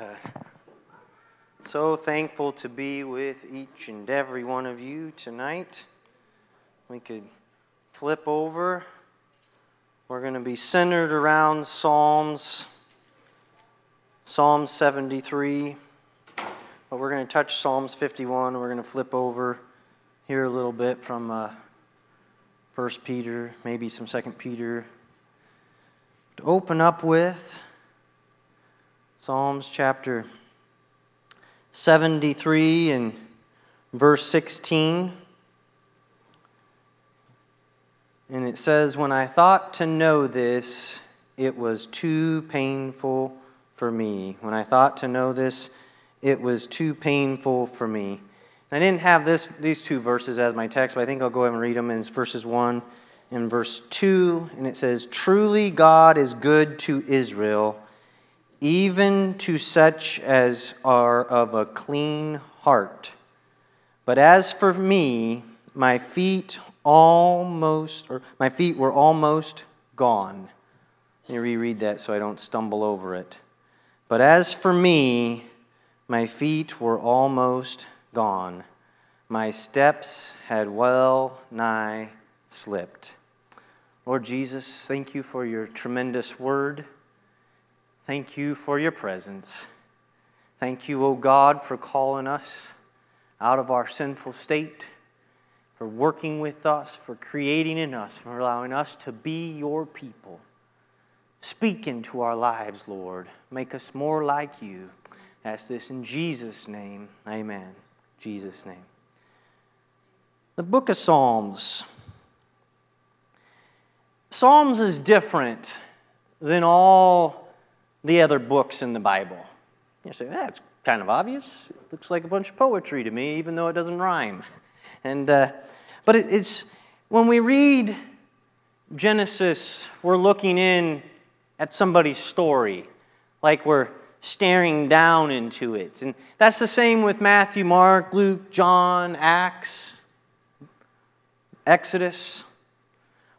Uh, so thankful to be with each and every one of you tonight. We could flip over. We're going to be centered around Psalms, Psalm 73, but we're going to touch Psalms 51. We're going to flip over here a little bit from uh, 1 Peter, maybe some 2 Peter. To open up with Psalms chapter 73 and verse 16. And it says, When I thought to know this, it was too painful for me. When I thought to know this, it was too painful for me. And I didn't have this, these two verses as my text, but I think I'll go ahead and read them. in verses 1 and verse 2. And it says, Truly God is good to Israel even to such as are of a clean heart. But as for me, my feet almost, or my feet were almost gone. Let me reread that so I don't stumble over it. But as for me, my feet were almost gone. My steps had well nigh slipped. Lord Jesus, thank you for your tremendous word. Thank you for your presence. Thank you, O God, for calling us out of our sinful state, for working with us, for creating in us, for allowing us to be your people. Speak into our lives, Lord. Make us more like you. Ask this in Jesus' name. Amen. Jesus' name. The book of Psalms. Psalms is different than all the other books in the Bible. You say, that's kind of obvious. It looks like a bunch of poetry to me, even though it doesn't rhyme. And, uh, but it, it's when we read Genesis, we're looking in at somebody's story, like we're staring down into it. And that's the same with Matthew, Mark, Luke, John, Acts, Exodus.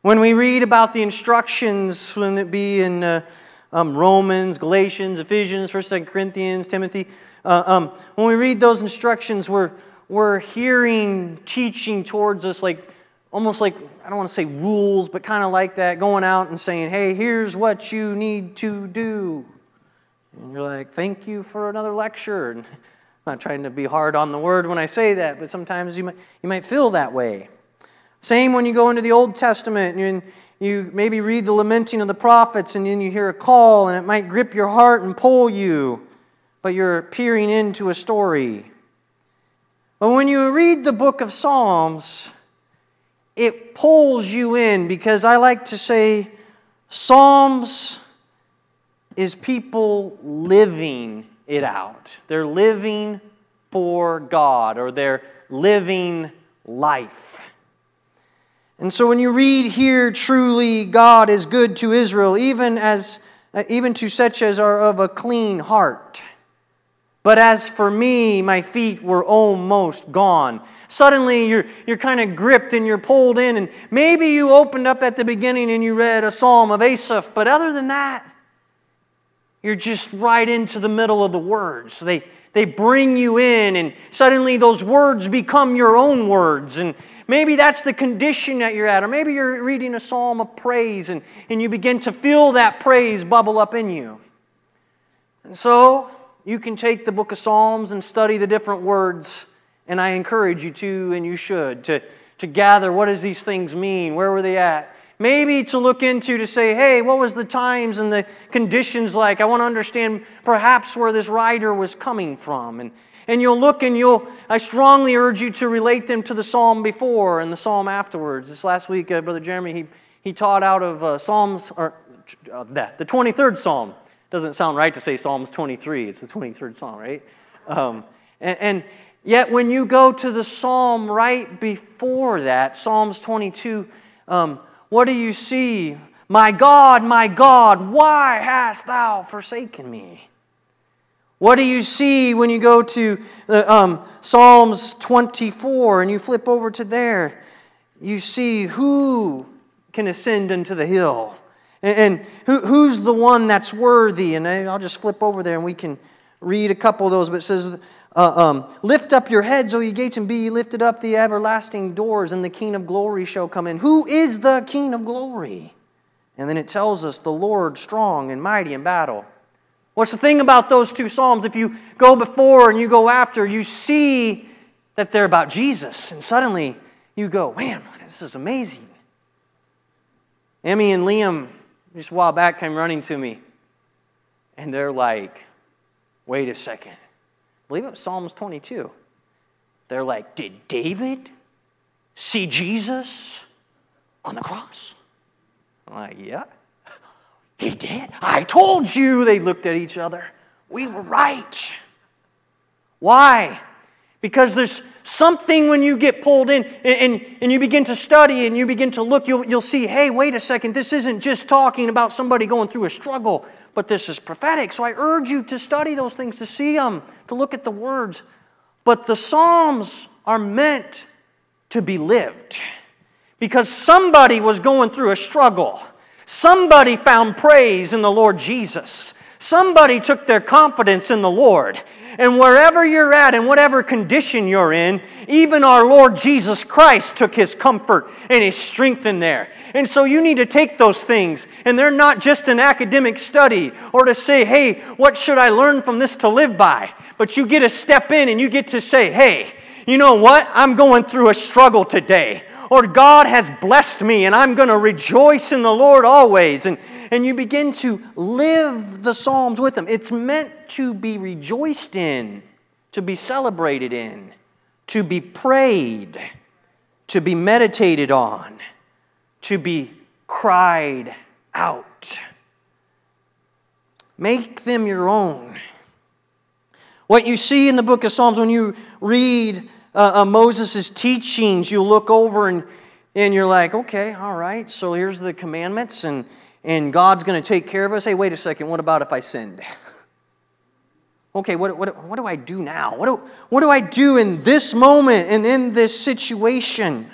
When we read about the instructions, when it be in uh, um, Romans, Galatians, Ephesians, 1st, 2nd Corinthians, Timothy, uh, um, when we read those instructions, we're, we're hearing teaching towards us like almost like, I don't want to say rules, but kind of like that, going out and saying, hey, here's what you need to do. And you're like, thank you for another lecture. And I'm not trying to be hard on the word when I say that, but sometimes you might, you might feel that way. Same when you go into the Old Testament and you maybe read the lamenting of the prophets and then you hear a call and it might grip your heart and pull you, but you're peering into a story. But when you read the book of Psalms, it pulls you in because I like to say Psalms is people living it out. They're living for God or they're living life. And so when you read here, truly God is good to Israel, even, as, uh, even to such as are of a clean heart. But as for me, my feet were almost gone. Suddenly, you're, you're kind of gripped and you're pulled in, and maybe you opened up at the beginning and you read a psalm of Asaph, but other than that, you're just right into the middle of the words. They, they bring you in, and suddenly those words become your own words, and, Maybe that's the condition that you're at, or maybe you're reading a psalm of praise and, and you begin to feel that praise bubble up in you. And so you can take the book of Psalms and study the different words, and I encourage you to, and you should, to, to gather what does these things mean? Where were they at? Maybe to look into to say, hey, what was the times and the conditions like? I want to understand perhaps where this writer was coming from. And, and you'll look and you'll, I strongly urge you to relate them to the psalm before and the psalm afterwards. This last week, uh, Brother Jeremy, he, he taught out of uh, Psalms, or uh, the 23rd psalm. Doesn't sound right to say Psalms 23, it's the 23rd psalm, right? Um, and, and yet, when you go to the psalm right before that, Psalms 22, um, what do you see? My God, my God, why hast thou forsaken me? What do you see when you go to uh, um, Psalms 24 and you flip over to there? You see who can ascend into the hill and, and who, who's the one that's worthy. And I'll just flip over there and we can read a couple of those, but it says, uh, um, Lift up your heads, O ye gates, and be lifted up the everlasting doors, and the King of glory shall come in. Who is the King of glory? And then it tells us, The Lord strong and mighty in battle. What's the thing about those two Psalms? If you go before and you go after, you see that they're about Jesus. And suddenly you go, Man, this is amazing. Emmy and Liam, just a while back, came running to me. And they're like, Wait a second. I believe it was Psalms 22. They're like, Did David see Jesus on the cross? I'm like, Yeah. He did. I told you. They looked at each other. We were right. Why? Because there's something when you get pulled in and, and, and, you begin to study and you begin to look, you'll, you'll see, hey, wait a second, this isn't just talking about somebody going through a struggle but this is prophetic. So I urge you to study those things, to see them, to look at the words. But the Psalms are meant to be lived because somebody was going through a struggle. Somebody found praise in the Lord Jesus. Somebody took their confidence in the Lord. And wherever you're at, in whatever condition you're in, even our Lord Jesus Christ took his comfort and his strength in there. And so you need to take those things, and they're not just an academic study or to say, hey, what should I learn from this to live by? But you get to step in and you get to say, hey, you know what? I'm going through a struggle today. Or God has blessed me, and I'm going to rejoice in the Lord always. And and you begin to live the Psalms with them. It's meant to be rejoiced in, to be celebrated in, to be prayed, to be meditated on, to be cried out. Make them your own. What you see in the book of Psalms when you read uh, uh, Moses' teachings, you look over and, and you're like, okay, all right, so here's the commandments, and and God's going to take care of us. Hey, wait a second, what about if I sinned? okay, what, what, what do I do now? What do, what do I do in this moment and in this situation?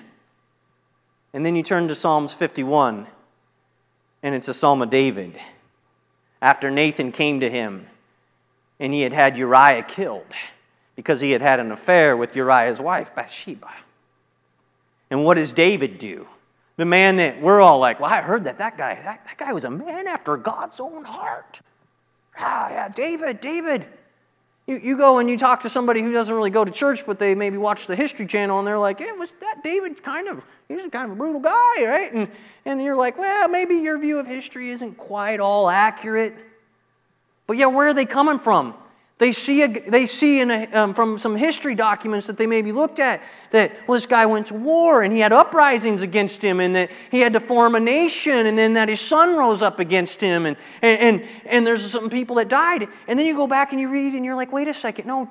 And then you turn to Psalms 51, and it's a psalm of David. After Nathan came to him, and he had had Uriah killed because he had had an affair with Uriah's wife, Bathsheba. And what does David do? The man that we're all like, well, I heard that that guy, that, that guy was a man after God's own heart. Ah, yeah, David, David. You, you go and you talk to somebody who doesn't really go to church, but they maybe watch the History Channel and they're like, yeah, was that David kind of, he's kind of a brutal guy, right? And, and you're like, well, maybe your view of history isn't quite all accurate. But yeah, where are they coming from? They see, a, they see a, um, from some history documents that they maybe looked at that, well, this guy went to war and he had uprisings against him and that he had to form a nation and then that his son rose up against him and, and, and, and there's some people that died. And then you go back and you read and you're like, wait a second, no,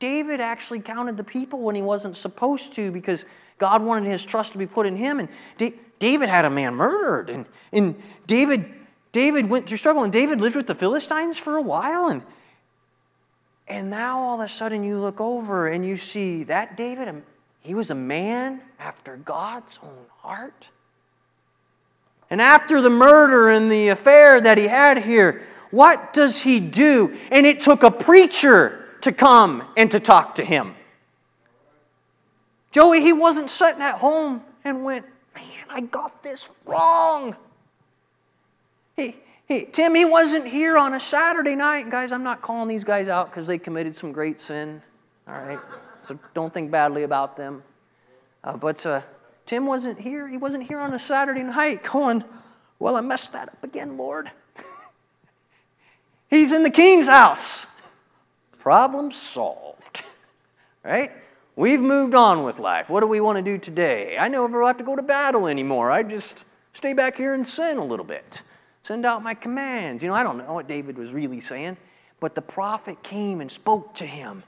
David actually counted the people when he wasn't supposed to because God wanted his trust to be put in him. And David had a man murdered. And, and David, David went through struggle. And David lived with the Philistines for a while. And, and now all of a sudden you look over and you see that David, he was a man after God's own heart. And after the murder and the affair that he had here, what does he do? And it took a preacher to come and to talk to him. Joey, he wasn't sitting at home and went, Man, I got this wrong. He, he, Tim, he wasn't here on a Saturday night. Guys, I'm not calling these guys out because they committed some great sin. All right? So don't think badly about them. Uh, but uh, Tim wasn't here. He wasn't here on a Saturday night going, Well, I messed that up again, Lord. He's in the king's house. Problem solved. right? We've moved on with life. What do we want to do today? I never have to go to battle anymore. I just stay back here and sin a little bit. Send out my commands. You know, I don't know what David was really saying, but the prophet came and spoke to him.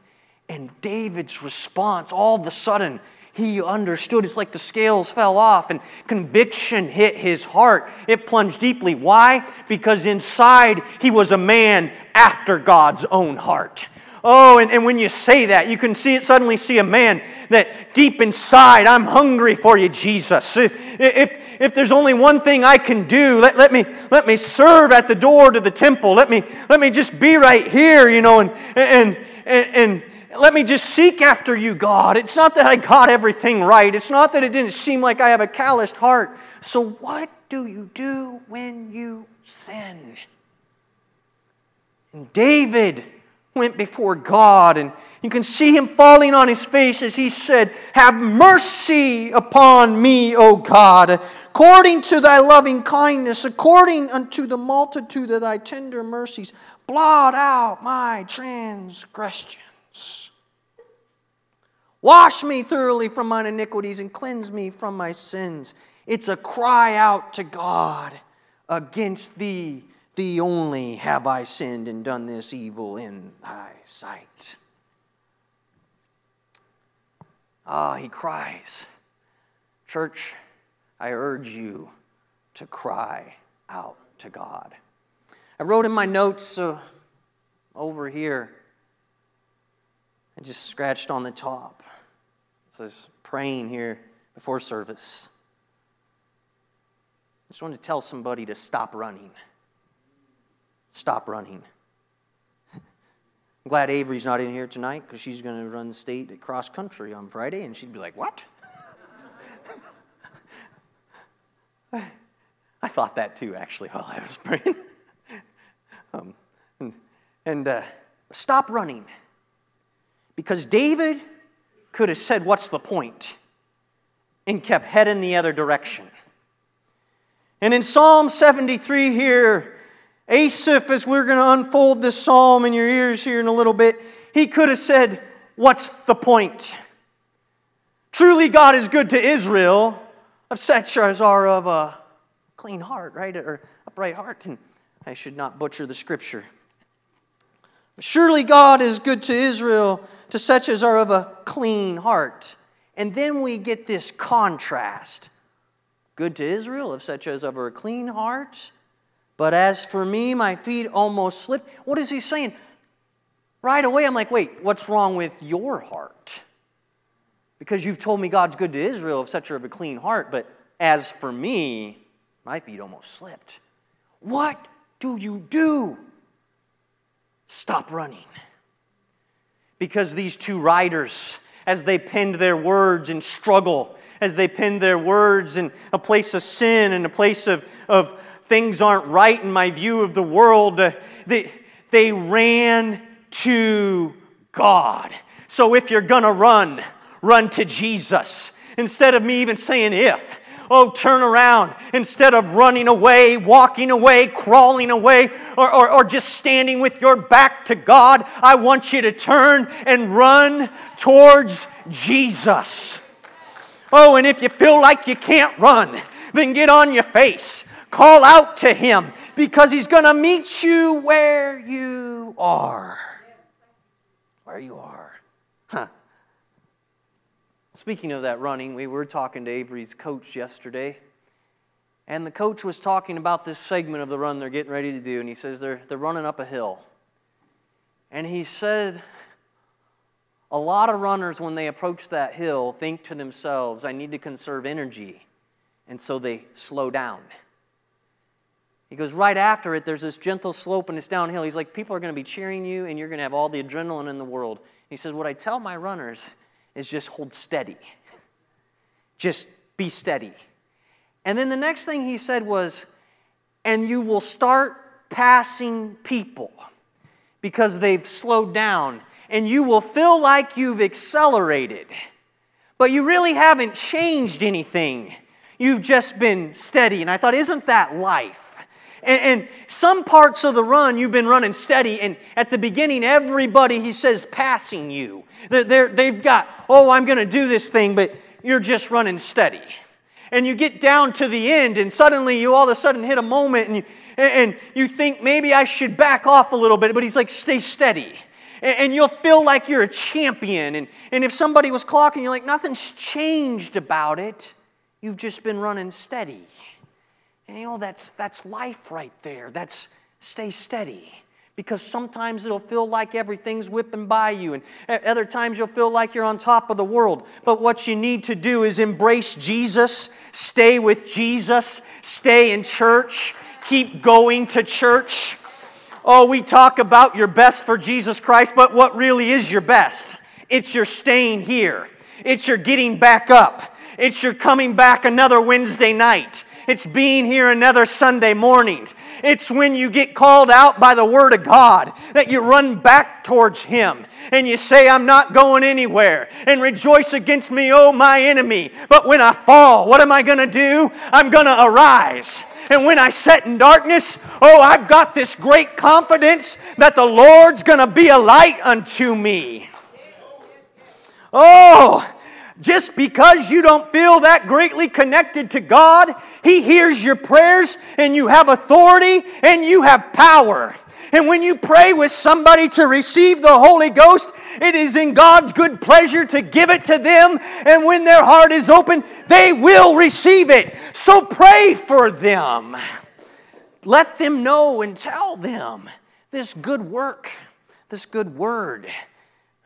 And David's response, all of a sudden, he understood. It's like the scales fell off and conviction hit his heart. It plunged deeply. Why? Because inside he was a man after God's own heart. Oh, and, and when you say that, you can see it suddenly see a man that deep inside, I'm hungry for you, Jesus. If, if, if there's only one thing I can do, let, let, me, let me serve at the door to the temple. Let me, let me just be right here, you know, and, and, and, and let me just seek after you, God. It's not that I got everything right. It's not that it didn't seem like I have a calloused heart. So, what do you do when you sin? And David went before God, and you can see him falling on his face as he said, Have mercy upon me, O God, according to thy loving kindness, according unto the multitude of thy tender mercies, blot out my transgressions. Wash me thoroughly from mine iniquities and cleanse me from my sins. It's a cry out to God against thee Thee only have I sinned and done this evil in thy sight. Ah, he cries. Church, I urge you to cry out to God. I wrote in my notes uh, over here, I just scratched on the top. It says, praying here before service. I just wanted to tell somebody to stop running stop running. I'm glad Avery's not in here tonight because she's going to run state at cross country on Friday, and she'd be like, What? I thought that too, actually, while I was praying. um, and, and uh, stop running. Because David could have said, What's the point? and kept heading the other direction. And in Psalm 73 here, Asaph, as we're going to unfold this psalm in your ears here in a little bit, he could have said, What's the point? Truly, God is good to Israel, of such as are of a clean heart, right? Or upright heart. And I should not butcher the scripture. Surely God is good to Israel, to such as are of a clean heart. And then we get this contrast good to Israel, of such as of a clean heart but as for me, my feet almost slipped. What is he saying? Right away, I'm like, wait, what's wrong with your heart? Because you've told me God's good to Israel of such of a clean heart, but as for me, my feet almost slipped. What do you do? Stop running. Because these two writers, as they penned their words in struggle, as they penned their words in a place of sin and a place of, of, things aren't right in my view of the world, they, they ran to God. So if you're going to run, run to Jesus. Instead of me even saying if, oh, turn around. Instead of running away, walking away, crawling away, or, or, or, just standing with your back to God, I want you to turn and run towards Jesus. Oh, and if you feel like you can't run, then get on your face. Call out to Him because He's going to meet you where you are. Where you are. Huh. Speaking of that running, we were talking to Avery's coach yesterday. And the coach was talking about this segment of the run they're getting ready to do. And he says they're, they're running up a hill. And he said, a lot of runners, when they approach that hill, think to themselves, I need to conserve energy. And so they slow down. He goes, right after it, there's this gentle slope and it's downhill. He's like, people are going to be cheering you and you're going to have all the adrenaline in the world. He says, what I tell my runners is just hold steady. just be steady. And then the next thing he said was, and you will start passing people because they've slowed down and you will feel like you've accelerated. But you really haven't changed anything. You've just been steady. And I thought, isn't that life? And, and, some parts of the run, you've been running steady, and at the beginning, everybody, he says, passing you. They have got, oh, I'm going to do this thing, but you're just running steady. And you get down to the end, and suddenly you all of a sudden hit a moment, and you, and you think maybe I should back off a little bit, but he's like, stay steady. And, and you'll feel like you're a champion. And, and if somebody was clocking, you're like, nothing's changed about it. You've just been running steady. And you know, that's, that's life right there. That's stay steady. because sometimes it'll feel like everything's whipping by you, and other times you'll feel like you're on top of the world. But what you need to do is embrace Jesus, stay with Jesus, stay in church, keep going to church. Oh, we talk about your best for Jesus Christ, but what really is your best? It's your staying here, it's your getting back up, it's your coming back another Wednesday night. It's being here another Sunday morning. It's when you get called out by the Word of God that you run back towards Him and you say, I'm not going anywhere. And rejoice against me, oh my enemy. But when I fall, what am I going to do? I'm going to arise. And when I sit in darkness, oh, I've got this great confidence that the Lord's going to be a light unto me. Oh, just because you don't feel that greatly connected to God, He hears your prayers and you have authority and you have power. And when you pray with somebody to receive the Holy Ghost, it is in God's good pleasure to give it to them. And when their heart is open, they will receive it. So pray for them. Let them know and tell them this good work, this good word.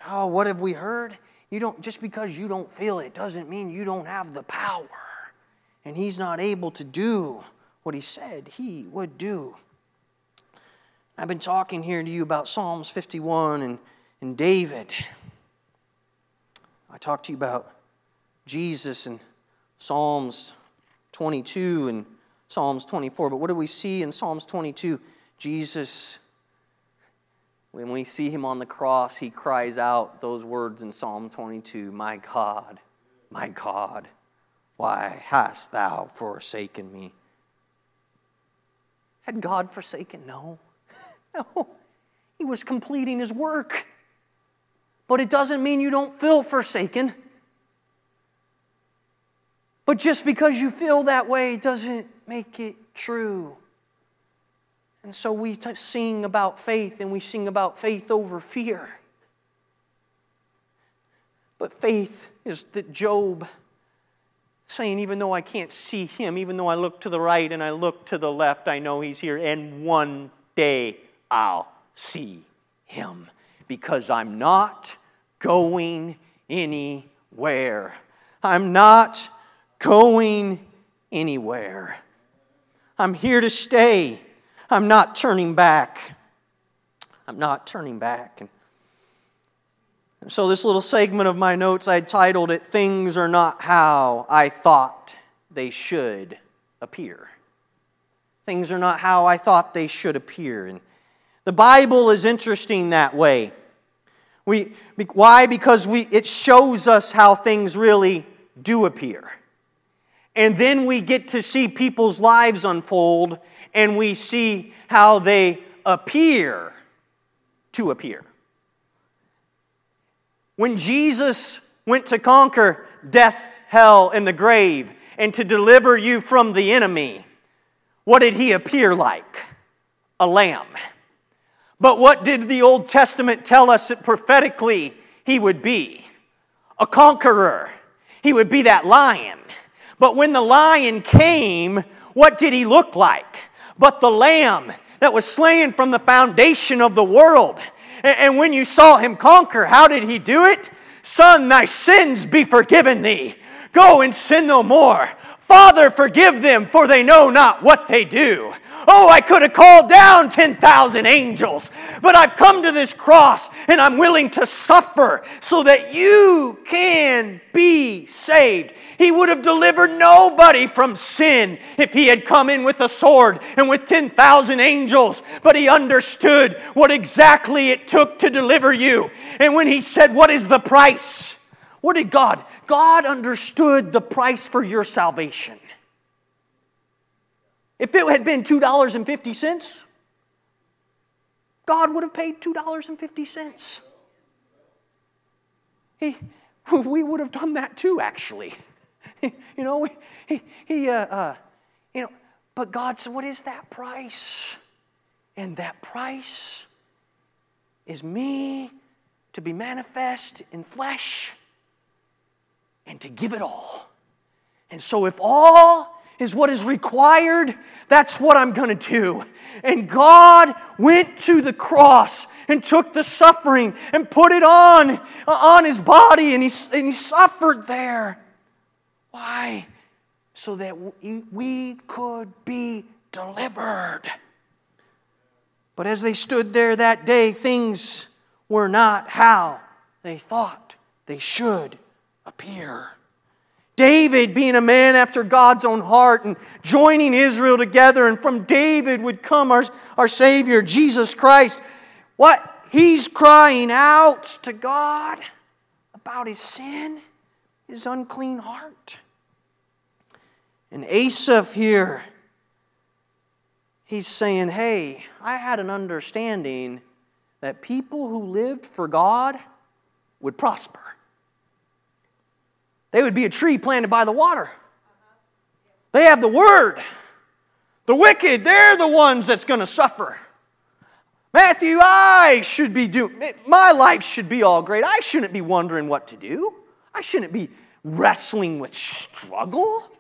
Oh, what have we heard? You don't just because you don't feel it doesn't mean you don't have the power. And he's not able to do what he said he would do. I've been talking here to you about Psalms 51 and, and David. I talked to you about Jesus and Psalms 22 and Psalms 24. But what do we see in Psalms 22? Jesus when we see him on the cross, he cries out those words in Psalm 22 My God, my God, why hast thou forsaken me? Had God forsaken? No. No. He was completing his work. But it doesn't mean you don't feel forsaken. But just because you feel that way doesn't make it true. And so we t- sing about faith and we sing about faith over fear. But faith is that Job saying, even though I can't see him, even though I look to the right and I look to the left, I know he's here. And one day I'll see him because I'm not going anywhere. I'm not going anywhere. I'm here to stay. I'm not turning back. I'm not turning back. And, so, this little segment of my notes, I titled it Things Are Not How I Thought They Should Appear. Things are not how I thought they should appear. And the Bible is interesting that way. We, why? Because we, it shows us how things really do appear. And then we get to see people's lives unfold and we see how they appear to appear. When Jesus went to conquer death, hell, and the grave, and to deliver you from the enemy, what did he appear like? A lamb. But what did the Old Testament tell us that prophetically he would be? A conqueror. He would be that lion. But when the lion came, what did he look like? But the Lamb that was slain from the foundation of the world. And when you saw him conquer, how did he do it? Son, thy sins be forgiven thee. Go and sin no more. Father, forgive them, for they know not what they do. Oh, I could have called down 10,000 angels, but I've come to this cross and I'm willing to suffer so that you can be saved. He would have delivered nobody from sin if he had come in with a sword and with 10,000 angels, but he understood what exactly it took to deliver you. And when he said, What is the price? What did God? God understood the price for your salvation. If it had been $2.50, God would have paid $2.50. He, we would have done that too, actually. you know, he, he uh, uh, you know, but God said, What is that price? And that price is me to be manifest in flesh and to give it all. And so, if all is what is required, that's what I'm going to do. And God went to the cross and took the suffering and put it on, uh, on his body, and he, and he suffered there. Why? So that we could be delivered. But as they stood there that day, things were not how they thought they should appear. David being a man after God's own heart and joining Israel together, and from David would come our, our Savior, Jesus Christ. What? He's crying out to God about his sin, his unclean heart. And Asaph here, he's saying, Hey, I had an understanding that people who lived for God would prosper. They would be a tree planted by the water. They have the word. The wicked, they're the ones that's going to suffer. Matthew, I should be doing, my life should be all great. I shouldn't be wondering what to do. I shouldn't be wrestling with struggle.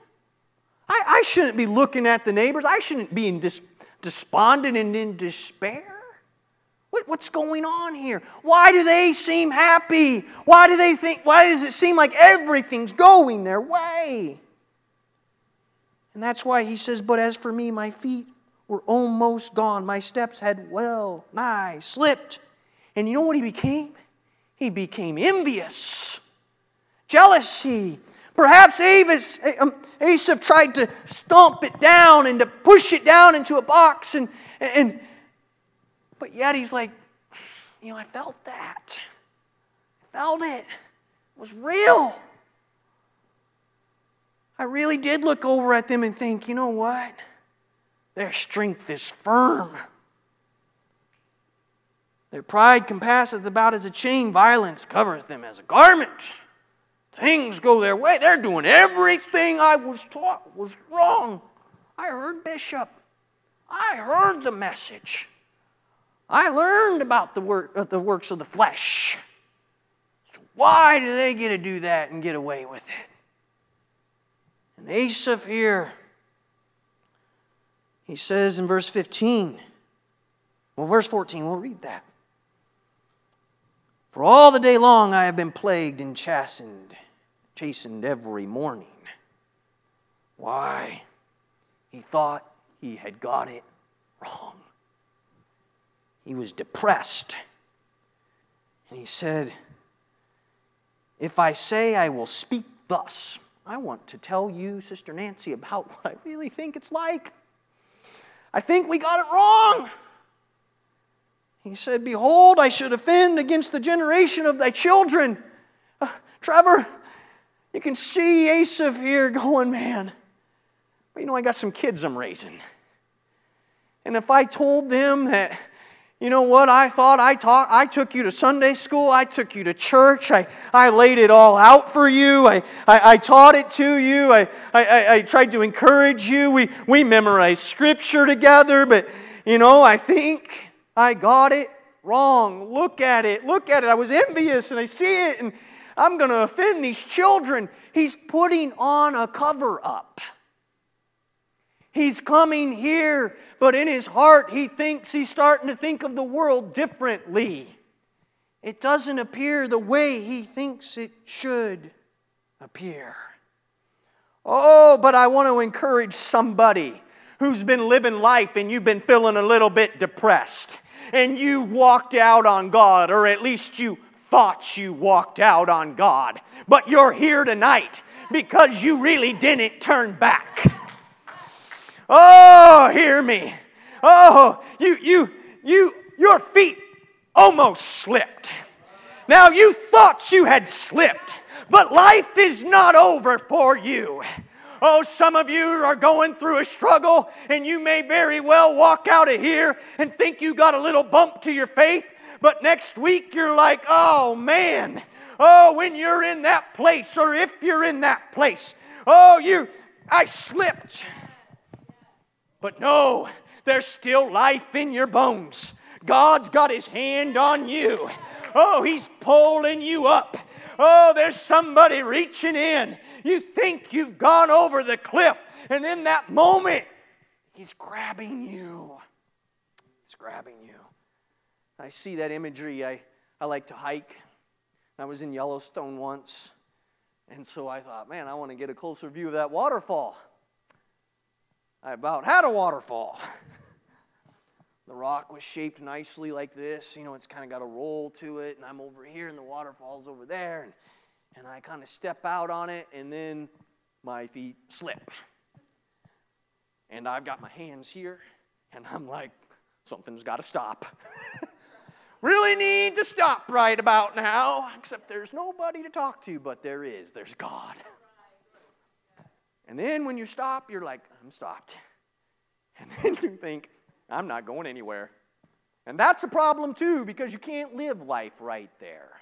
I, I shouldn't be looking at the neighbors. I shouldn't be in dis, despondent and in despair. What, what's going on here? Why do they seem happy? Why do they think, why does it seem like everything's going their way? And that's why he says, But as for me, my feet were almost gone. My steps had well nigh slipped. And you know what he became? He became envious, jealousy. Perhaps um, Asaph tried to stomp it down and to push it down into a box and, and but yet he's like, you know, I felt that. I felt it. It was real. I really did look over at them and think, you know what? Their strength is firm. Their pride compasseth about as a chain, violence covereth them as a garment. Things go their way. They're doing everything I was taught was wrong. I heard Bishop. I heard the message. I learned about the, work, uh, the works of the flesh. So why do they get to do that and get away with it? And Asaph here, he says in verse 15, well, verse 14, we'll read that. For all the day long I have been plagued and chastened, chastened every morning. Why? He thought he had got it wrong. He was depressed. And he said, If I say I will speak thus, I want to tell you, Sister Nancy, about what I really think it's like. I think we got it wrong. He said, Behold, I should offend against the generation of thy children. Uh, Trevor, you can see Asaph here going, man, well, you know, I got some kids I'm raising. And if I told them that you know what? I thought I taught, I took you to Sunday school, I took you to church, I, I laid it all out for you, I, I, I taught it to you, I, I, I tried to encourage you. We, we memorized scripture together, but you know, I think I got it wrong. Look at it, look at it. I was envious and I see it, and I'm going to offend these children. He's putting on a cover up. He's coming here but in his heart, he thinks he's starting to think of the world differently. It doesn't appear the way he thinks it should appear. Oh, but I want to encourage somebody who's been living life and you've been feeling a little bit depressed and you walked out on God, or at least you thought you walked out on God, but you're here tonight because you really didn't turn back. Oh, hear me. Oh, you, you, you, your feet almost slipped. Now you thought you had slipped, but life is not over for you. Oh, some of you are going through a struggle, and you may very well walk out of here and think you got a little bump to your faith, but next week you're like, oh man, oh, when you're in that place, or if you're in that place, oh, you, I slipped. But no, there's still life in your bones. God's got his hand on you. Oh, he's pulling you up. Oh, there's somebody reaching in. You think you've gone over the cliff, And in that moment, He's grabbing you. He's grabbing you. I see that imagery. I, I like to hike. I was in Yellowstone once. And so I thought, man, I want to get a closer view of that waterfall. I about had a waterfall. the rock was shaped nicely like this. You know, it's kind of got a roll to it. And I'm over here, and the waterfall's over there. And, and I kind of step out on it, and then my feet slip. And I've got my hands here, and I'm like, something's got to stop. really need to stop right about now, except there's nobody to talk to, but there is. There's God. And then when you stop, you're like, I'm stopped. And then you think, I'm not going anywhere. And that's a problem too, because you can't live life right there.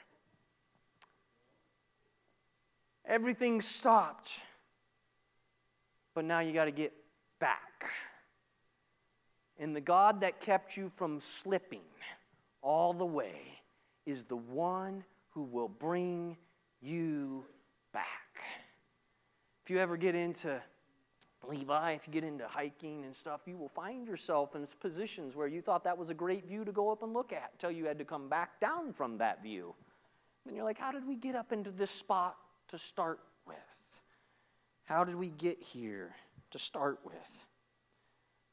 Everything stopped. But now you got to get back. And the God that kept you from slipping all the way is the one who will bring you back. If you ever get into Levi, if you get into hiking and stuff, you will find yourself in positions where you thought that was a great view to go up and look at until you had to come back down from that view. Then you're like, how did we get up into this spot to start with? How did we get here to start with?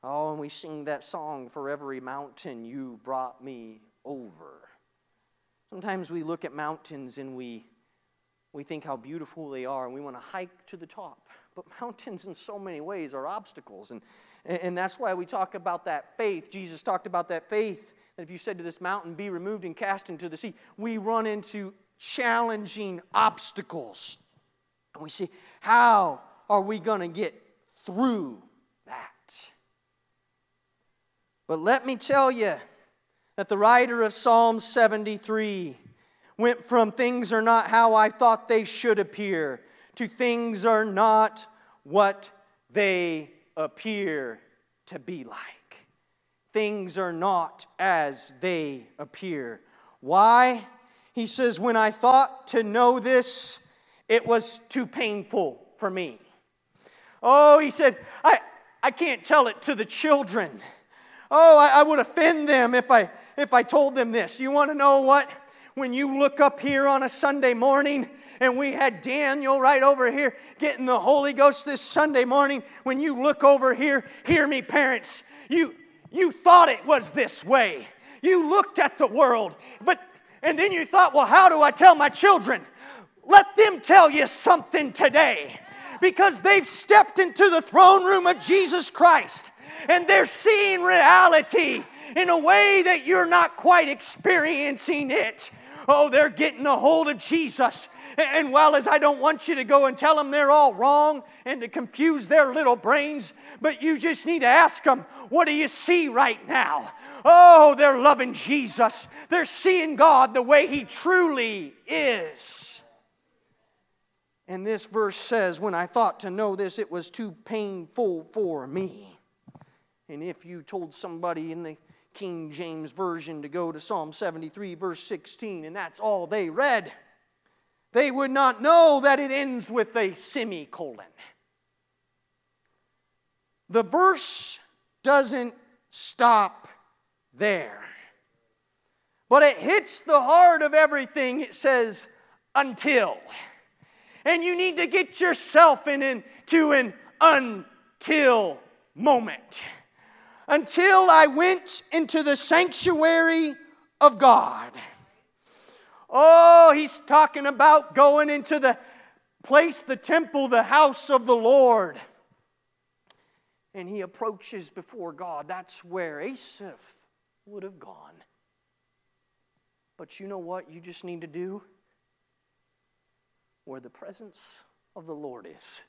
Oh, and we sing that song, For Every Mountain You Brought Me over. Sometimes we look at mountains and we, we think how beautiful they are and we want to hike to the top. But mountains, in so many ways, are obstacles. And, and that's why we talk about that faith. Jesus talked about that faith that if you said to this mountain, Be removed and cast into the sea, we run into challenging obstacles. And we see, How are we going to get through that? But let me tell you, that the writer of Psalm 73 went from things are not how I thought they should appear to things are not what they appear to be like. Things are not as they appear. Why? He says, When I thought to know this, it was too painful for me. Oh, he said, I, I can't tell it to the children. Oh, I, I would offend them if I if I told them this. You want to know what? When you look up here on a Sunday morning, and we had Daniel right over here getting the Holy Ghost this Sunday morning. When you look over here, hear me, parents, you, you thought it was this way. You looked at the world, but and then you thought, well, how do I tell my children? Let them tell you something today because they've stepped into the throne room of Jesus Christ and they're seeing reality in a way that you're not quite experiencing it. Oh, they're getting a hold of Jesus. And well, as I don't want you to go and tell them they're all wrong and to confuse their little brains, but you just need to ask them, what do you see right now? Oh, they're loving Jesus. They're seeing God the way He truly is. And this verse says, When I thought to know this, it was too painful for me. And if you told somebody in the King James Version to go to Psalm 73, verse 16, and that's all they read, they would not know that it ends with a semicolon. The verse doesn't stop there, but it hits the heart of everything. It says, until. And you need to get yourself in, into an until moment until I went into the sanctuary of God. Oh, he's talking about going into the place, the temple, the house of the Lord. And he approaches before God. That's where Asaph would have gone. But you know what you just need to do? Where the presence of the Lord is,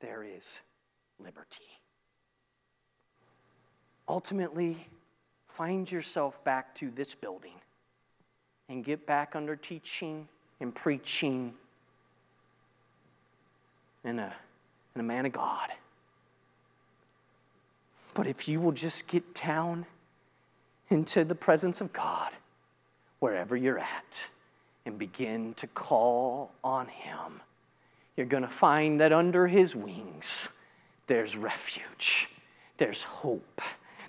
there is liberty ultimately find yourself back to this building and get back under teaching and preaching and a, and a man of God. But if you will just get down into the presence of God, wherever you're at, and begin to call on Him, you're going to find that under His wings, there's refuge, there's hope,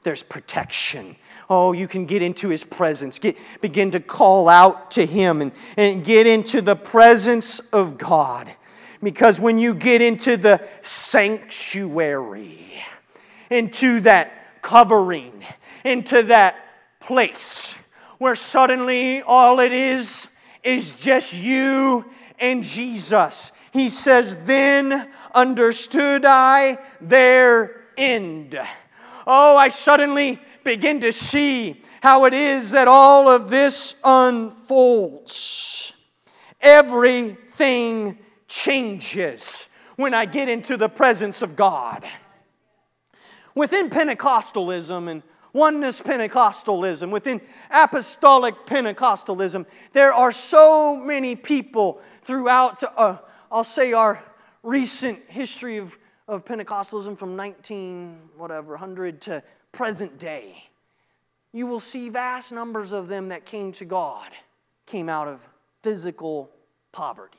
there's protection. Oh, you can get into his presence, get, begin to call out to him and, and get into the presence of God. Because when you get into the sanctuary, into that covering, into that place where suddenly all it is is just you and Jesus. He says, Then understood I their end. Oh, I suddenly begin to see how it is that all of this unfolds. Everything changes when I get into the presence of God. Within Pentecostalism and oneness Pentecostalism, within apostolic Pentecostalism, there are so many people throughout, uh, I'll say, our recent history of, of Pentecostalism from 19, whatever, 100 to present day. You will see vast numbers of them that came to God came out of physical poverty.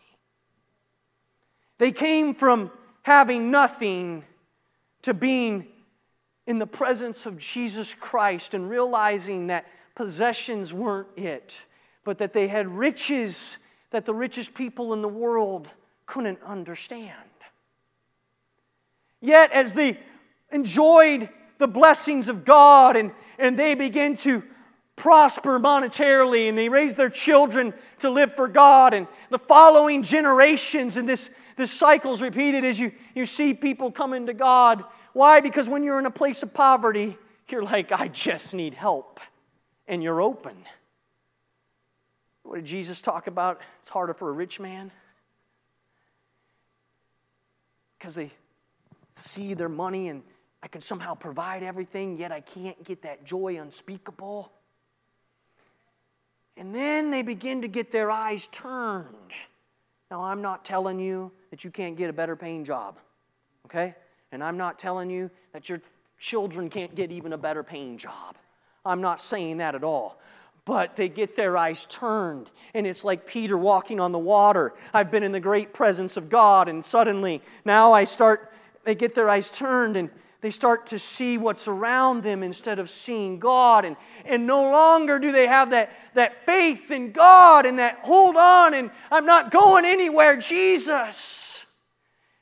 They came from having nothing to being in the presence of Jesus Christ and realizing that possessions weren't it, but that they had riches that the richest people in the world couldn't understand. Yet, as they enjoyed the blessings of God and, and they began to prosper monetarily and they raised their children to live for God and the following generations and this this cycle's repeated as you, you see people coming to God. Why? Because when you're in a place of poverty, you're like, I just need help. And you're open. What did Jesus talk about? It's harder for a rich man. Because they see their money and I can somehow provide everything, yet I can't get that joy unspeakable. And then they begin to get their eyes turned. Now, I'm not telling you that you can't get a better paying job, okay? And I'm not telling you that your children can't get even a better paying job. I'm not saying that at all. But they get their eyes turned, and it's like Peter walking on the water. I've been in the great presence of God, and suddenly now I start, they get their eyes turned, and they start to see what's around them instead of seeing God. And, and no longer do they have that, that faith in God and that hold on and I'm not going anywhere, Jesus.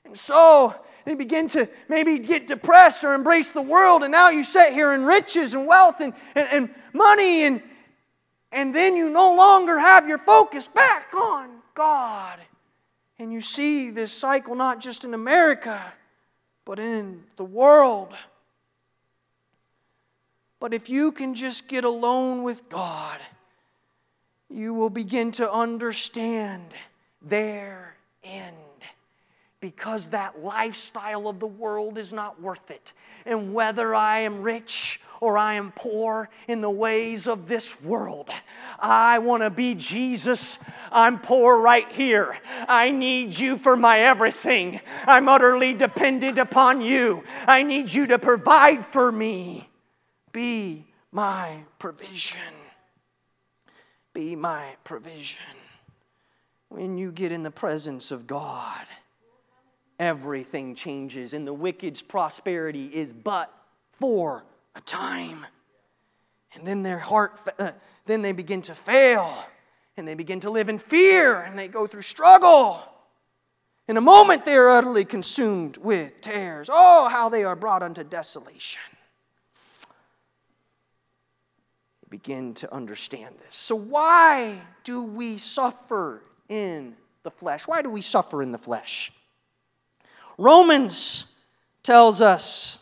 And so they begin to maybe get depressed or embrace the world. And now you sit here in riches and wealth and, and, and money, and, and then you no longer have your focus back on God. And you see this cycle not just in America but in the world. But if you can just get alone with God, you will begin to understand their end. Because that lifestyle of the world is not worth it. And whether I am rich or I am poor in the ways of this world. I want to be Jesus. I'm poor right here. I need you for my everything. I'm utterly dependent upon you. I need you to provide for me. Be my provision. Be my provision. When you get in the presence of God, everything changes, and the wicked's prosperity is but for a time. And then their heart, uh, then they begin to fail and they begin to live in fear and they go through struggle. In a moment, they are utterly consumed with tears. Oh, how they are brought unto desolation. Begin to understand this. So, why do we suffer in the flesh? Why do we suffer in the flesh? Romans tells us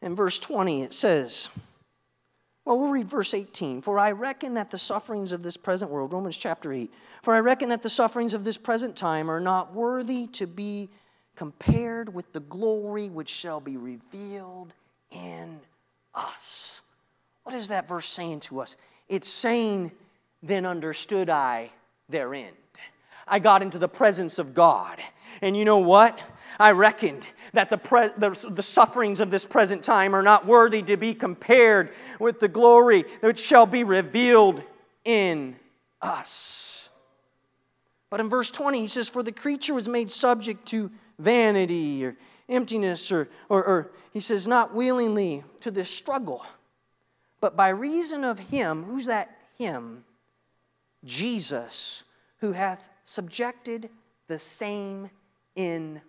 in verse 20, it says, well, we'll read verse 18. For I reckon that the sufferings of this present world, Romans chapter 8, for I reckon that the sufferings of this present time are not worthy to be compared with the glory which shall be revealed in us. What is that verse saying to us? It's saying, Then understood I their end. I got into the presence of God. And you know what? I reckoned that the, pre- the, the, sufferings of this present time are not worthy to be compared with the glory which shall be revealed in us. But in verse 20, he says, For the creature was made subject to vanity or emptiness, or, or, or he says, not willingly to this struggle, but by reason of him, who's that him? Jesus, who hath subjected the same in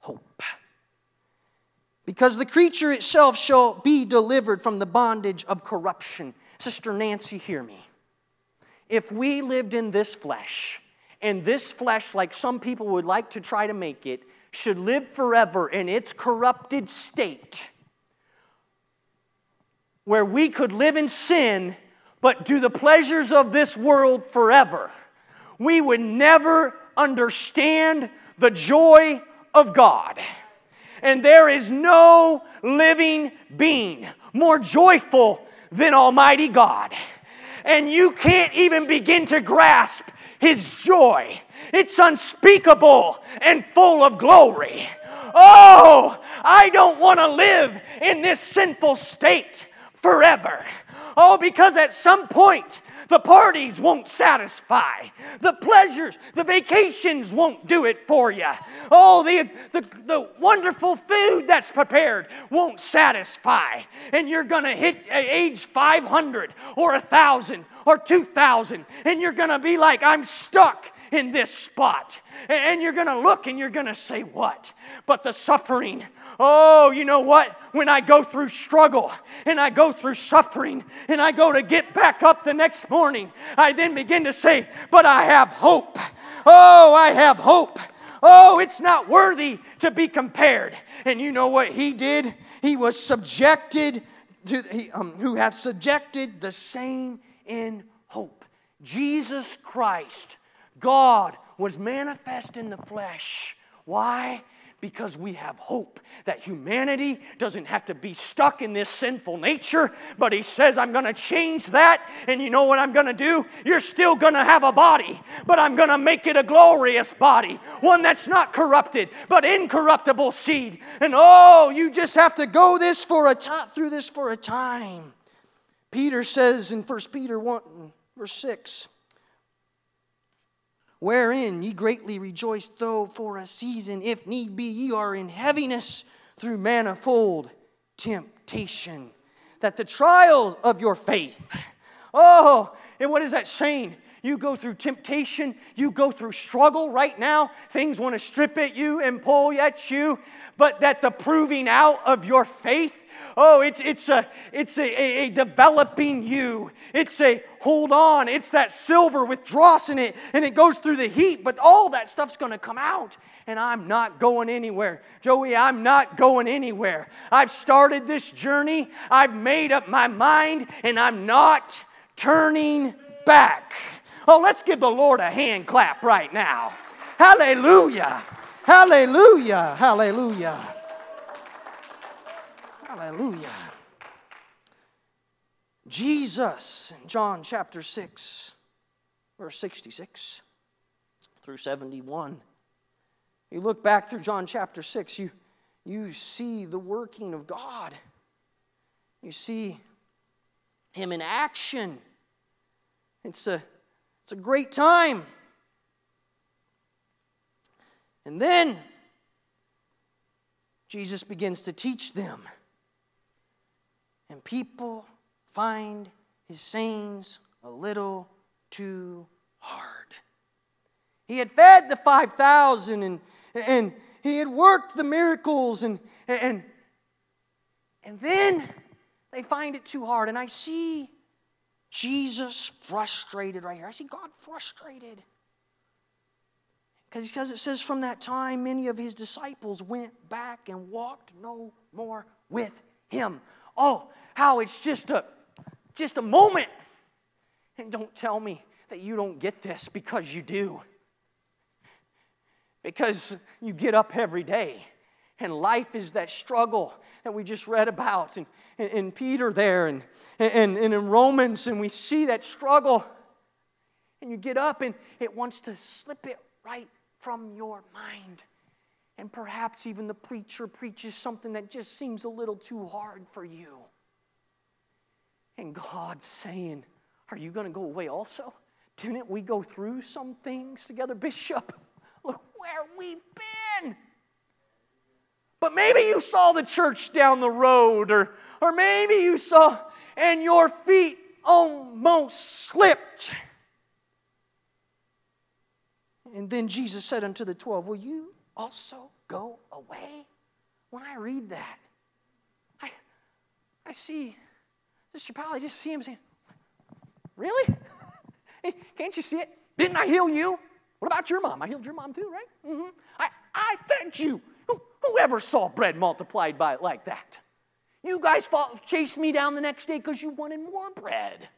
hope. Because the creature itself shall be delivered from the bondage of corruption. Sister Nancy, hear me. If we lived in this flesh, and this flesh, like some people would like to try to make it, should live forever in its corrupted state, where we could live in sin but do the pleasures of this world forever, we would never understand the joy of God. And there is no living being more joyful than Almighty God. And you can't even begin to grasp His joy. It's unspeakable and full of glory. Oh, I don't want to live in this sinful state forever. Oh, because at some point, the parties won't satisfy. The pleasures, the vacations won't do it for you. Oh, the, the, the wonderful food that's prepared won't satisfy. And you're going to hit uh, age 500 or 1,000 or 2,000, and you're going to be like, I'm stuck in this spot. And you're going to look and you're going to say, What? But the suffering Oh, you know what? When I go through struggle and I go through suffering and I go to get back up the next morning, I then begin to say, But I have hope. Oh, I have hope. Oh, it's not worthy to be compared. And you know what he did? He was subjected to, he, um, who hath subjected the same in hope. Jesus Christ, God, was manifest in the flesh. Why? Because we have hope that humanity doesn't have to be stuck in this sinful nature, but He says, I'm going to change that, and you know what I'm going to do? You're still going to have a body, but I'm going to make it a glorious body, one that's not corrupted, but incorruptible seed. And oh, you just have to go this for a time, through this for a time. Peter says in 1 Peter 1, verse 6, wherein ye greatly rejoice, though for a season, if need be, ye are in heaviness through manifold temptation. That the trials of your faith, oh, and what is that saying? You go through temptation, you go through struggle right now. Things want to strip at you and pull at you, but that the proving out of your faith Oh, it's, it's, a, it's a, a, a, developing you. It's a hold on. It's that silver with dross in it, and it goes through the heat, but all that stuff's going to come out. And I'm not going anywhere. Joey, I'm not going anywhere. I've started this journey, I've made up my mind, and I'm not turning back. Oh, let's give the Lord a hand clap right now. Hallelujah. Hallelujah. Hallelujah. Hallelujah. Jesus in John chapter 6, verse 66 through 71. You look back through John chapter 6, you, you see the working of God. You see Him in action. It's a, it's a great time. And then Jesus begins to teach them and people find his sayings a little too hard. He had fed the 5,000 and, and he had worked the miracles and, and, and then they find it too hard. And I see Jesus frustrated right here. I see God frustrated. Because it says, from that time, many of his disciples went back and walked no more with him. Oh, how it's just a just a moment. And don't tell me that you don't get this because you do. Because you get up every day and life is that struggle that we just read about and, and, Peter there and, and, and in Romans, and we see that struggle. And you get up and it wants to slip it right from your mind. And perhaps even the preacher preaches something that just seems a little too hard for you. And God's saying, Are you going to go away also? Didn't we go through some things together, Bishop? Look where we've been. But maybe you saw the church down the road, or, or maybe you saw, and your feet almost slipped. And then Jesus said unto the twelve, Will you also go away? When I read that, I, I see Mr. Powell, I just see him saying, Really? Hey, can't you see it? Didn't I heal you? What about your mom? I healed your mom too, right? Mm-hmm. I, I fed you. Who, whoever saw bread multiplied by it like that? You guys fought, chased me down the next day because you wanted more bread.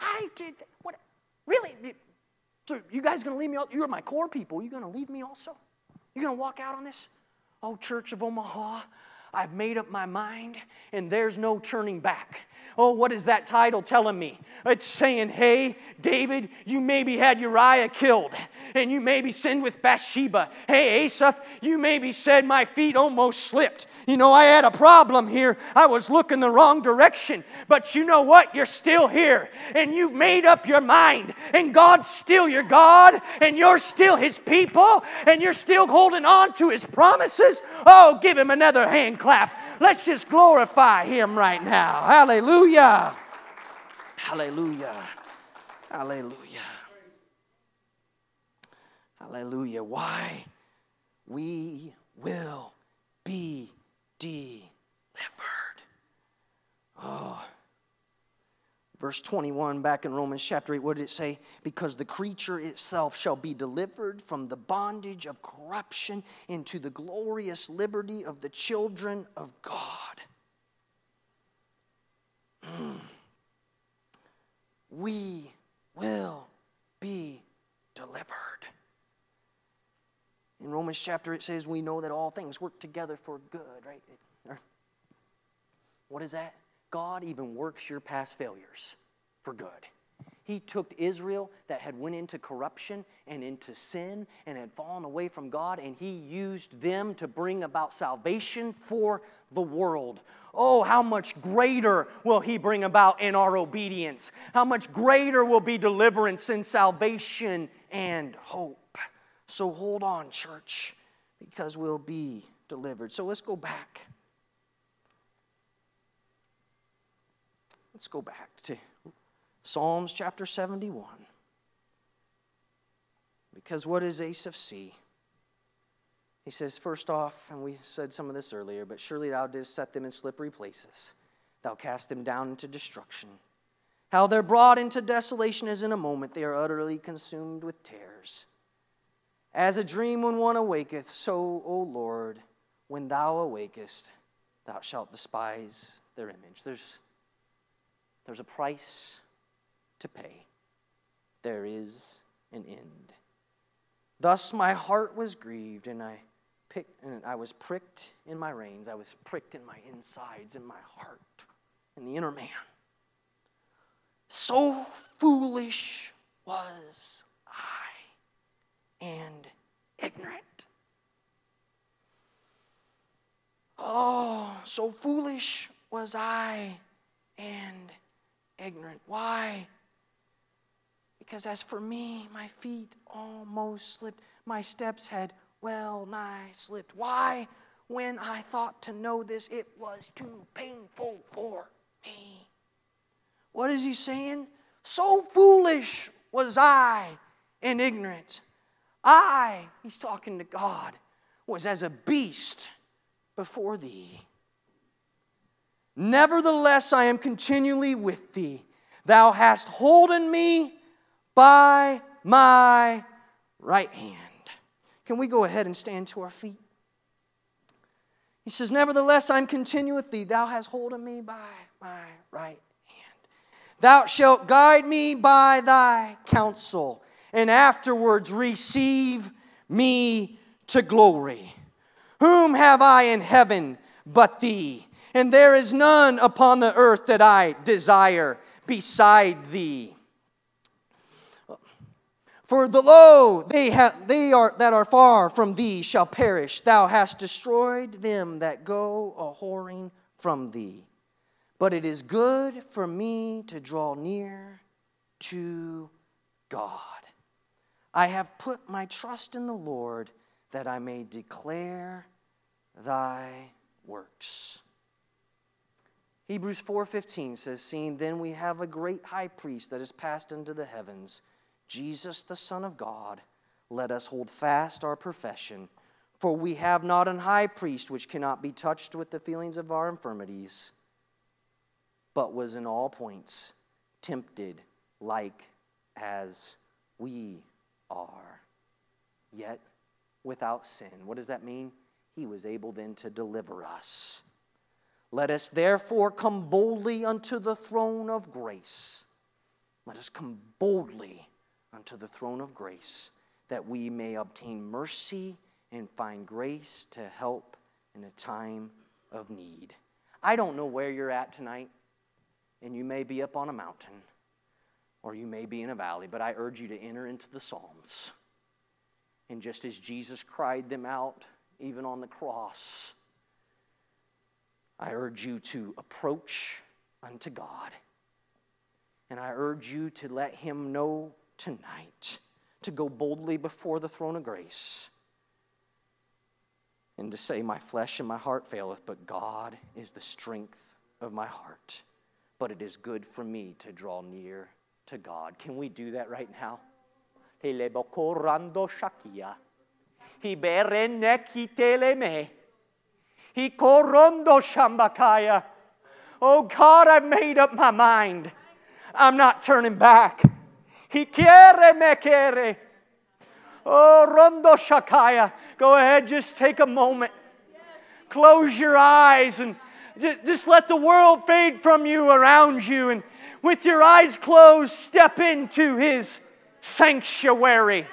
I did. What? Really? So you guys going to leave me? You're my core people. You going to leave me also? You going to walk out on this? Oh, Church of Omaha, I've made up my mind and there's no turning back. Oh, what is that title telling me? It's saying, hey, David, you maybe had Uriah killed and you maybe sinned with Bathsheba. Hey, Asaph, you maybe said my feet almost slipped. You know, I had a problem here. I was looking the wrong direction. But you know what? You're still here and you've made up your mind and God's still your God and you're still his people and you're still holding on to his promises. Oh, give him another hand clap. Let's just glorify him right now. Hallelujah. Hallelujah. Hallelujah. Hallelujah. Why? We will be delivered. Oh. Verse 21 back in Romans chapter 8, what did it say? Because the creature itself shall be delivered from the bondage of corruption into the glorious liberty of the children of God. Mm. We will be delivered. In Romans chapter, it says, We know that all things work together for good, right? What is that? God even works your past failures for good. He took Israel that had went into corruption and into sin and had fallen away from God and he used them to bring about salvation for the world. Oh, how much greater will he bring about in our obedience? How much greater will be deliverance and salvation and hope. So hold on, church, because we'll be delivered. So let's go back Let's go back to Psalms chapter 71. Because what does Asaph see? He says, first off, and we said some of this earlier, but surely thou didst set them in slippery places. Thou cast them down into destruction. How they're brought into desolation as in a moment they are utterly consumed with tears. As a dream when one awaketh, so, O Lord, when thou awakest, thou shalt despise their image. There's there's a price to pay. There is an end. Thus my heart was grieved, and I picked, and I was pricked in my reins. I was pricked in my insides, in my heart, in the inner man. So foolish was I, and ignorant. Oh, so foolish was I, and ignorant. Why? Because as for me, my feet almost slipped. My steps had well nigh slipped. Why? When I thought to know this, it was too painful for me. What is he saying? So foolish was I and ignorant. I, he's talking to God, was as a beast before thee. Nevertheless, I am continually with thee. Thou hast holden me by my right hand. Can we go ahead and stand to our feet? He says, Nevertheless, I'm continue with thee. Thou hast holden me by my right hand. Thou shalt guide me by thy counsel, and afterwards receive me to glory. Whom have I in heaven but thee? And there is none upon the earth that I desire beside thee. For the lo, they, ha- they are that are far from thee shall perish. Thou hast destroyed them that go a whoring from thee. But it is good for me to draw near to God. I have put my trust in the Lord that I may declare thy works. Hebrews 4:15 says, "Seeing then we have a great high priest that is passed into the heavens, Jesus the Son of God, let us hold fast our profession, for we have not an high priest which cannot be touched with the feelings of our infirmities, but was in all points tempted like as we are, yet without sin." What does that mean? He was able then to deliver us. Let us therefore come boldly unto the throne of grace. Let us come boldly unto the throne of grace that we may obtain mercy and find grace to help in a time of need. I don't know where you're at tonight, and you may be up on a mountain or you may be in a valley, but I urge you to enter into the Psalms. And just as Jesus cried them out, even on the cross, I urge you to approach unto God. And I urge you to let Him know tonight to go boldly before the throne of grace and to say, My flesh and my heart faileth, but God is the strength of my heart. But it is good for me to draw near to God. Can we do that right now? He korondo shambakaya. Oh God, I've made up my mind. I'm not turning back. He quiere me quiere. Oh, rondo shakaya. Go ahead, just take a moment. Close your eyes and just let the world fade from you around you. And with your eyes closed, step into His sanctuary.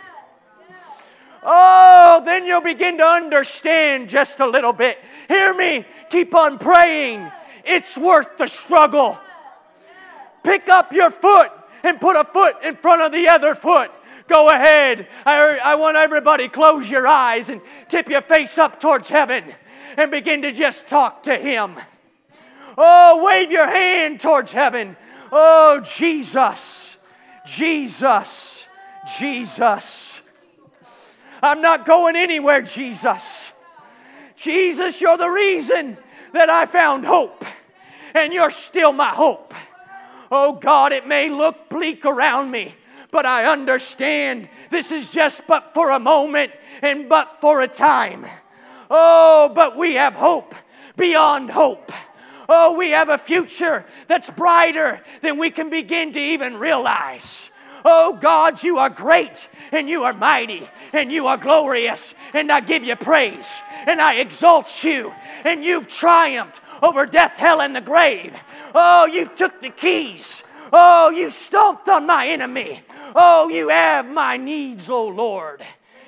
Oh, then you'll begin to understand just a little bit. Hear me, keep on praying. It's worth the struggle. Pick up your foot and put a foot in front of the other foot. Go ahead. I, I want everybody close your eyes and tip your face up towards heaven and begin to just talk to Him. Oh, wave your hand towards heaven. Oh, Jesus, Jesus, Jesus. I'm not going anywhere, Jesus. Jesus, you're the reason that I found hope, and you're still my hope. Oh God, it may look bleak around me, but I understand this is just but for a moment and but for a time. Oh, but we have hope beyond hope. Oh, we have a future that's brighter than we can begin to even realize. Oh God, you are great and you are mighty and you are glorious, and I give you praise and I exalt you, and you've triumphed over death, hell, and the grave. Oh, you took the keys. Oh, you stomped on my enemy. Oh, you have my needs, oh Lord.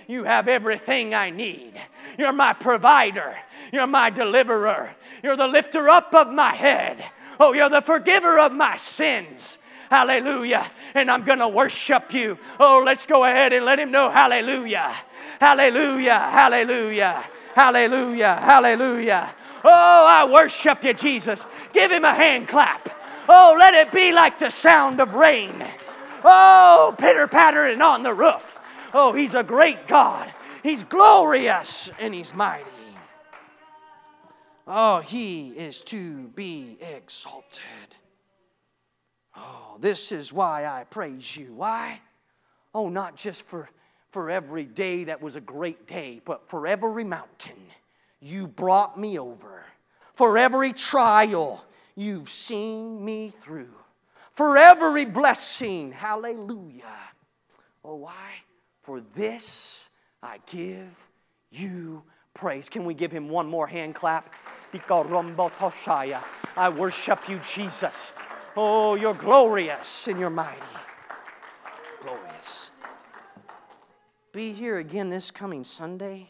You have everything I need. You're my provider. You're my deliverer. You're the lifter up of my head. Oh, you're the forgiver of my sins. Hallelujah. And I'm going to worship you. Oh, let's go ahead and let him know. Hallelujah. Hallelujah. Hallelujah. Hallelujah. Hallelujah. Oh, I worship you, Jesus. Give him a hand clap. Oh, let it be like the sound of rain. Oh, pitter pattering on the roof. Oh, he's a great God. He's glorious and he's mighty. Oh, he is to be exalted. This is why I praise you. Why? Oh, not just for, for every day that was a great day, but for every mountain you brought me over. For every trial you've seen me through. For every blessing, hallelujah. Oh, why? For this I give you praise. Can we give him one more hand clap? I worship you, Jesus. Oh, you're glorious and you're mighty. Glorious. Be here again this coming Sunday.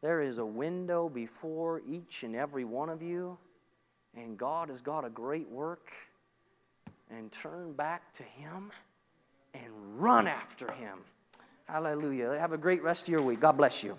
There is a window before each and every one of you, and God has got a great work. And turn back to Him and run after Him. Hallelujah. Have a great rest of your week. God bless you.